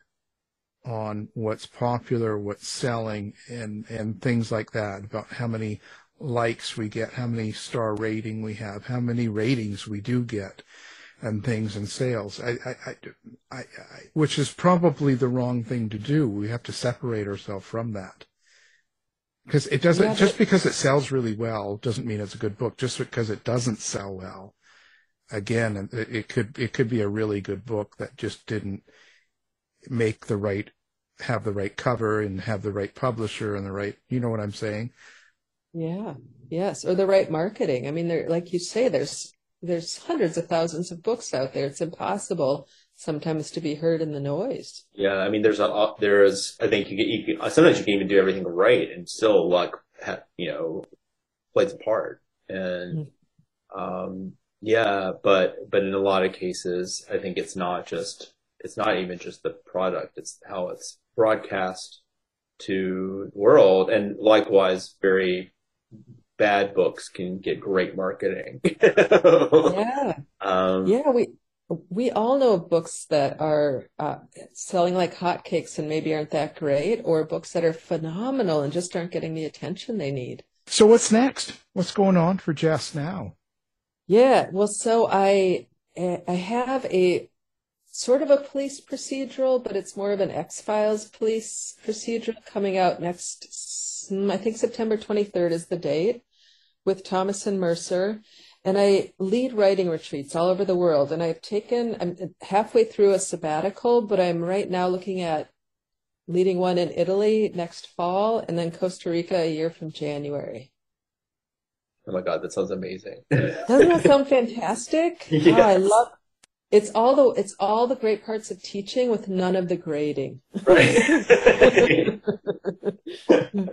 G: on what's popular, what's selling, and and things like that about how many likes we get, how many star rating we have, how many ratings we do get, and things and sales. I, I, I, I, which is probably the wrong thing to do. We have to separate ourselves from that. Because it doesn't, yeah, just because it sells really well doesn't mean it's a good book. Just because it doesn't sell well, again, it, it could, it could be a really good book that just didn't make the right, have the right cover and have the right publisher and the right, you know what I'm saying?
I: Yeah. Yes. Or the right marketing. I mean, there, like you say, there's, there's hundreds of thousands of books out there. It's impossible sometimes to be heard in the noise.
H: Yeah, I mean, there's a there is. I think you get you can, sometimes you can even do everything right and still luck, you know, plays a part. And mm-hmm. um, yeah, but but in a lot of cases, I think it's not just it's not even just the product; it's how it's broadcast to the world, and likewise, very bad books can get great marketing.
I: yeah. Um, yeah, we we all know books that are uh, selling like hotcakes and maybe aren't that great, or books that are phenomenal and just aren't getting the attention they need.
G: So what's next? What's going on for Jess now?
I: Yeah, well, so I I have a sort of a police procedural, but it's more of an X Files police procedural coming out next. I think September 23rd is the date with Thomas and Mercer and I lead writing retreats all over the world. And I've taken, I'm halfway through a sabbatical, but I'm right now looking at leading one in Italy next fall, and then Costa Rica a year from January.
H: Oh my God, that sounds amazing.
I: Doesn't that sound fantastic?
H: Yes.
I: Oh, I love it's all the it's all the great parts of teaching with none of the grading.
H: Right.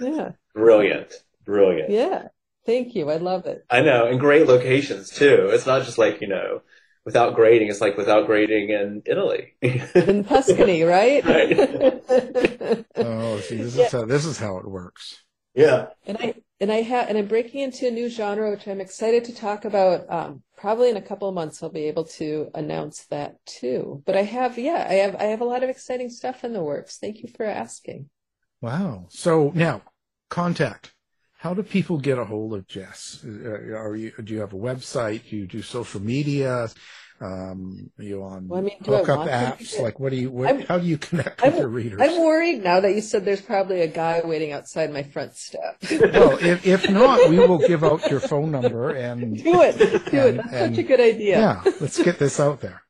I: yeah.
H: Brilliant. Brilliant.
I: Yeah. Thank you. I love it.
H: I know, and great locations too. It's not just like, you know, without grading, it's like without grading in Italy.
I: In Tuscany, right?
G: Oh, see, this
I: Yeah.
G: is how this is how it works.
H: Yeah.
I: And I and I have and I'm breaking into a new genre, which I'm excited to talk about. Um, probably in a couple of months, I'll be able to announce that too. But I have, yeah, I have I have a lot of exciting stuff in the works. Thank you for asking.
G: Wow. So now, contact. How do people get a hold of Jess? Uh, Are you? Do you have a website? Do you do social media? Um, are you on
I: Well, I mean,
G: hookup apps? Like, what do you? What, how do you connect with
I: I'm,
G: your readers?
I: I'm worried now that you said there's probably a guy waiting outside my front step.
G: well, if, if not, we will give out your phone number and
I: do it, do it. That's
G: and-
I: such a good idea.
G: yeah, let's get this out there.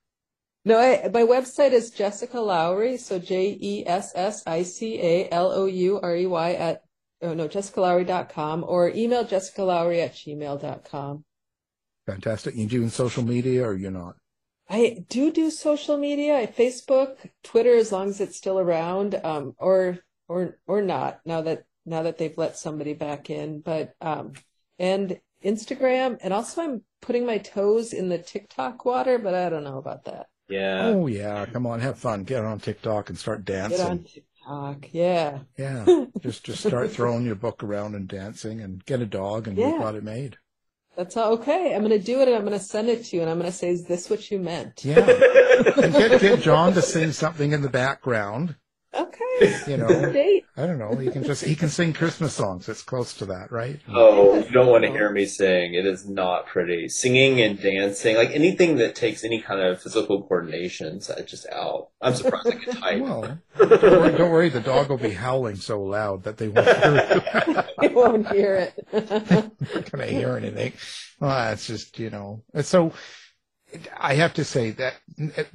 I: No, I, my website is Jessica Lourey, so J E S S I C A L O U R E Y at oh no, jessicalourey.com or email jessicalowry at gmail.com.
G: Fantastic. You doing social media or you're not?
I: I do do social media, I Facebook, Twitter, as long as it's still around, um, or or or not. Now that now that they've let somebody back in, but um, and Instagram, and also I'm putting my toes in the TikTok water, but I don't know about that.
H: Yeah.
G: Oh yeah, come on, have fun. Get on TikTok and start dancing.
I: TikTok, yeah.
G: Yeah, just just start throwing your book around and dancing, and get a dog, and
I: Yeah.
G: we've got it made.
I: That's all okay. I'm gonna do it, and I'm gonna send it to you, and I'm gonna say, "Is this what you meant?"
G: Yeah, and get get John to sing something in the background.
I: Okay.
G: You know, I don't know. He can just he can sing Christmas songs. It's close to that, right?
H: Oh, you don't want to hear me sing. It is not pretty. Singing and dancing, like anything that takes any kind of physical coordination, is just out. I'm surprised I can type.
G: Well, don't worry, don't worry. The dog will be howling so loud that they won't hear
I: it they won't hear it.
G: not going to hear anything. Well, that's just, you know, so I have to say that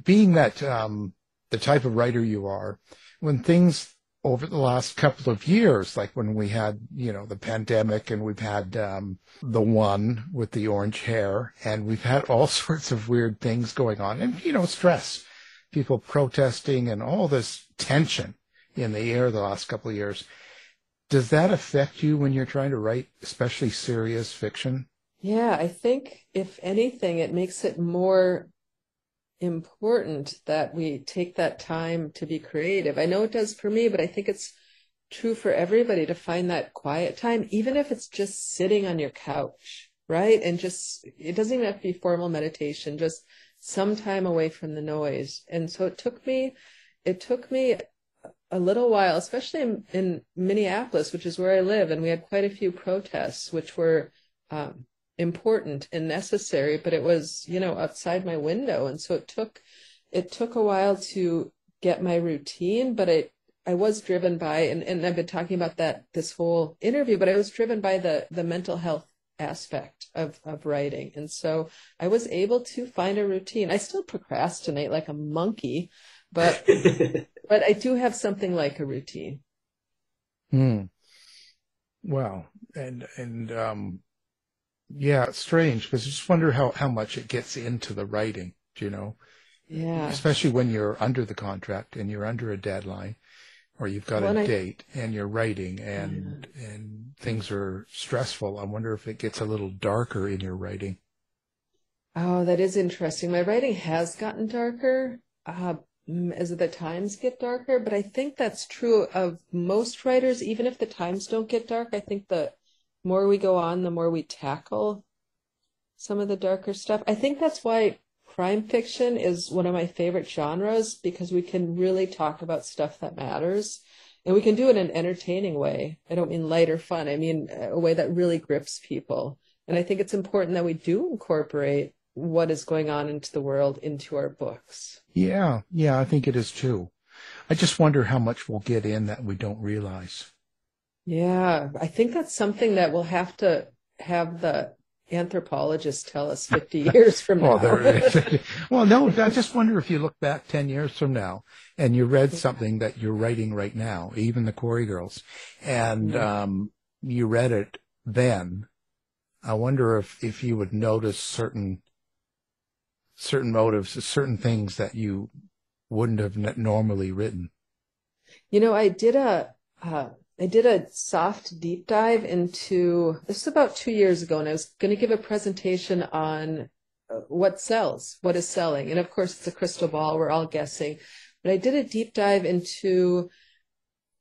G: being that, um, the type of writer you are, when things over the last couple of years, like when we had, you know, the pandemic and we've had, um, the one with the orange hair and we've had all sorts of weird things going on and, you know, stress, people protesting and all this tension in the air the last couple of years. Does that affect you when you're trying to write, especially serious fiction?
I: Yeah, I think if anything, it makes it more important that we take that time to be creative. I know it does for me, but I think it's true for everybody to find that quiet time, even if it's just sitting on your couch, right? And just, it doesn't even have to be formal meditation, just some time away from the noise. And so it took me, it took me a little while, especially in, in Minneapolis, which is where I live, and we had quite a few protests, which were um, important and necessary, but it was, you know, outside my window, and so it took it took a while to get my routine, but it I was driven by, and, and I've been talking about that this whole interview, but I was driven by the the mental health aspect of of writing, and so I was able to find a routine. I still procrastinate like a monkey, but but I do have something like a routine.
G: Hmm. Well, and and um, yeah, it's strange because I just wonder how how much it gets into the writing. Do you know?
I: Yeah.
G: Especially when you're under the contract and you're under a deadline, or you've got
I: Well,
G: a date and you're writing and and things are stressful. I wonder if it gets a little darker in your writing.
I: Oh, that is interesting. My writing has gotten darker uh, as the times get darker, but I think that's true of most writers. Even if the times don't get dark, I think the more we go on, the more we tackle some of the darker stuff. I think that's why crime fiction is one of my favorite genres because we can really talk about stuff that matters. And we can do it in an entertaining way. I don't mean light or fun. I mean a way that really grips people. And I think it's important that we do incorporate what is going on into the world into our books.
G: Yeah, yeah, I think it is too. I just wonder how much we'll get in that we don't realize.
I: Yeah, I think that's something that we'll have to have the anthropologists tell us 50 years from now.
G: well, no, I just wonder if you look back 10 years from now and you read something that you're writing right now, even the Quarry Girls, and um, you read it then. I wonder if, if you would notice certain certain motives, certain things that you wouldn't have normally written.
I: You know, I did a uh, I did a soft deep dive into this was about two years ago, and I was going to give a presentation on uh, what sells, what is selling, and of course it's a crystal ball. We're all guessing, but I did a deep dive into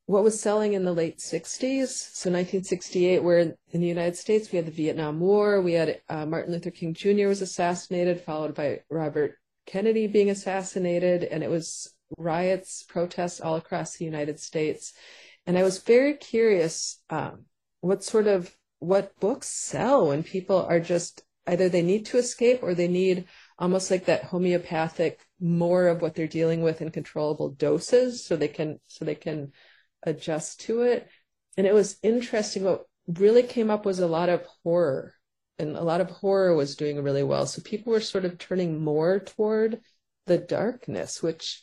I: what was selling in the late 60s. So 1968, where in the United States we had the Vietnam War, we had uh, Martin Luther King Jr. was assassinated, followed by Robert Kennedy being assassinated, and it was riots, protests all across the United States. And I was very curious um, what sort of what books sell when people are just either they need to escape or they need almost like that homeopathic more of what they're dealing with in controllable doses so they can so they can adjust to it. And it was interesting. What really came up was a lot of horror, and a lot of horror was doing really well. So people were sort of turning more toward the darkness, which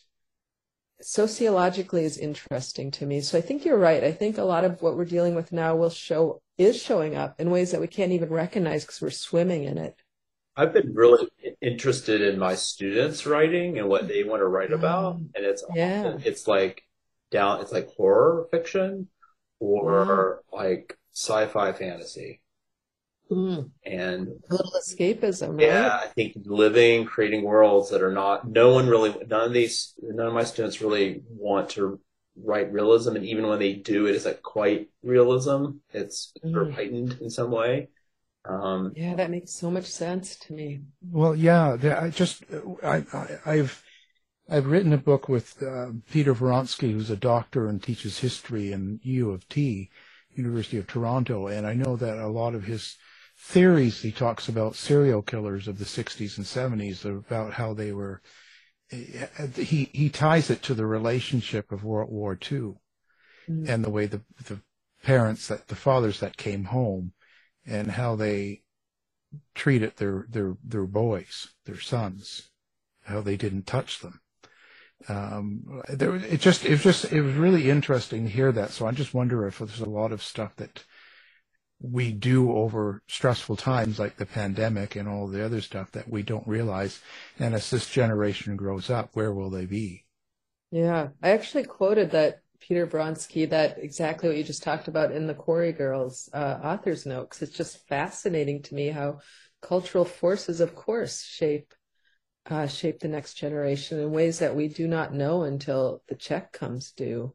I: sociologically is interesting to me. So I think you're right. I think a lot of what we're dealing with now will show is showing up in ways that we can't even recognize because we're swimming in it.
H: I've been really interested in my students' writing and what they want to write mm. about, and it's
I: Yeah.
H: often, it's like down it's like horror fiction or mm. like sci-fi fantasy.
I: Mm.
H: And
I: A little escapism, right?
H: yeah, I think living, creating worlds that are not no one really none of these none of my students really want to write realism and even when they do it isn't quite realism. It's sort of
I: Mm.
H: heightened in some way. Um
I: Yeah, that makes so much sense to me.
G: Well, yeah, the- I just, I, I, I've, I've written a book with uh, Peter Vronsky, who's a doctor and teaches history in U of T, University of Toronto, and I know that a lot of his theories he talks about serial killers of the 60s and 70s about how they were. He he ties it to the relationship of World War II
I: Mm.
G: and the way the the parents that the fathers that came home and how they treated their their their boys, their sons, how they didn't touch them. Um, there, it just it was just it was really interesting to hear that. So I just wonder if there's a lot of stuff that we do over stressful times like the pandemic and all the other stuff that we don't realize. And as this generation grows up, where will they be?
I: Yeah, I actually quoted that Peter Vronsky, that exactly what you just talked about in the Quarry Girls uh, author's note, 'cause it's just fascinating to me how cultural forces, of course, shape uh, shape the next generation in ways that we do not know until the check comes due.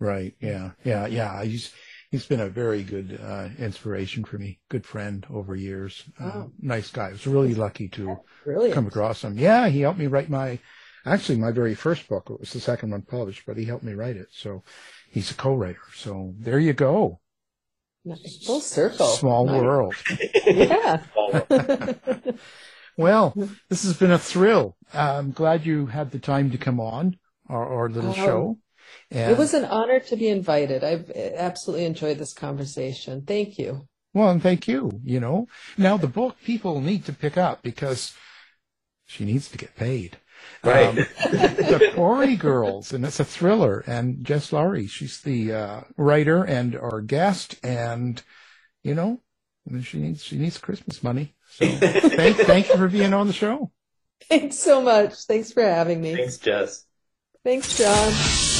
G: Right. Yeah. Yeah. Yeah. I He's he's been a very good uh, inspiration for me. Good friend over years. Uh. Nice guy. I was really lucky to come across him. Yeah, he helped me write my actually my very first book. It was the second one published, but he helped me write it. So he's a co-writer. So there you go.
I: Nice. Full circle.
G: Small
I: Nice.
G: world.
I: Yeah.
G: Well, this has been a thrill. I'm glad you had the time to come on our, our little
I: Oh,
G: show. And,
I: It was an honor to be invited. I've absolutely enjoyed this conversation. Thank you.
G: Well, and thank you. You know, now the book people need to pick up because she needs to get paid.
H: Right.
G: Um, the Quarry Girls, and it's a thriller. And Jess Lourey, she's the uh, writer and our guest, and you know, she needs she needs Christmas money. So thank thank you for being on the show.
I: Thanks so much. Thanks for having me.
H: Thanks, Jess.
I: Thanks, John.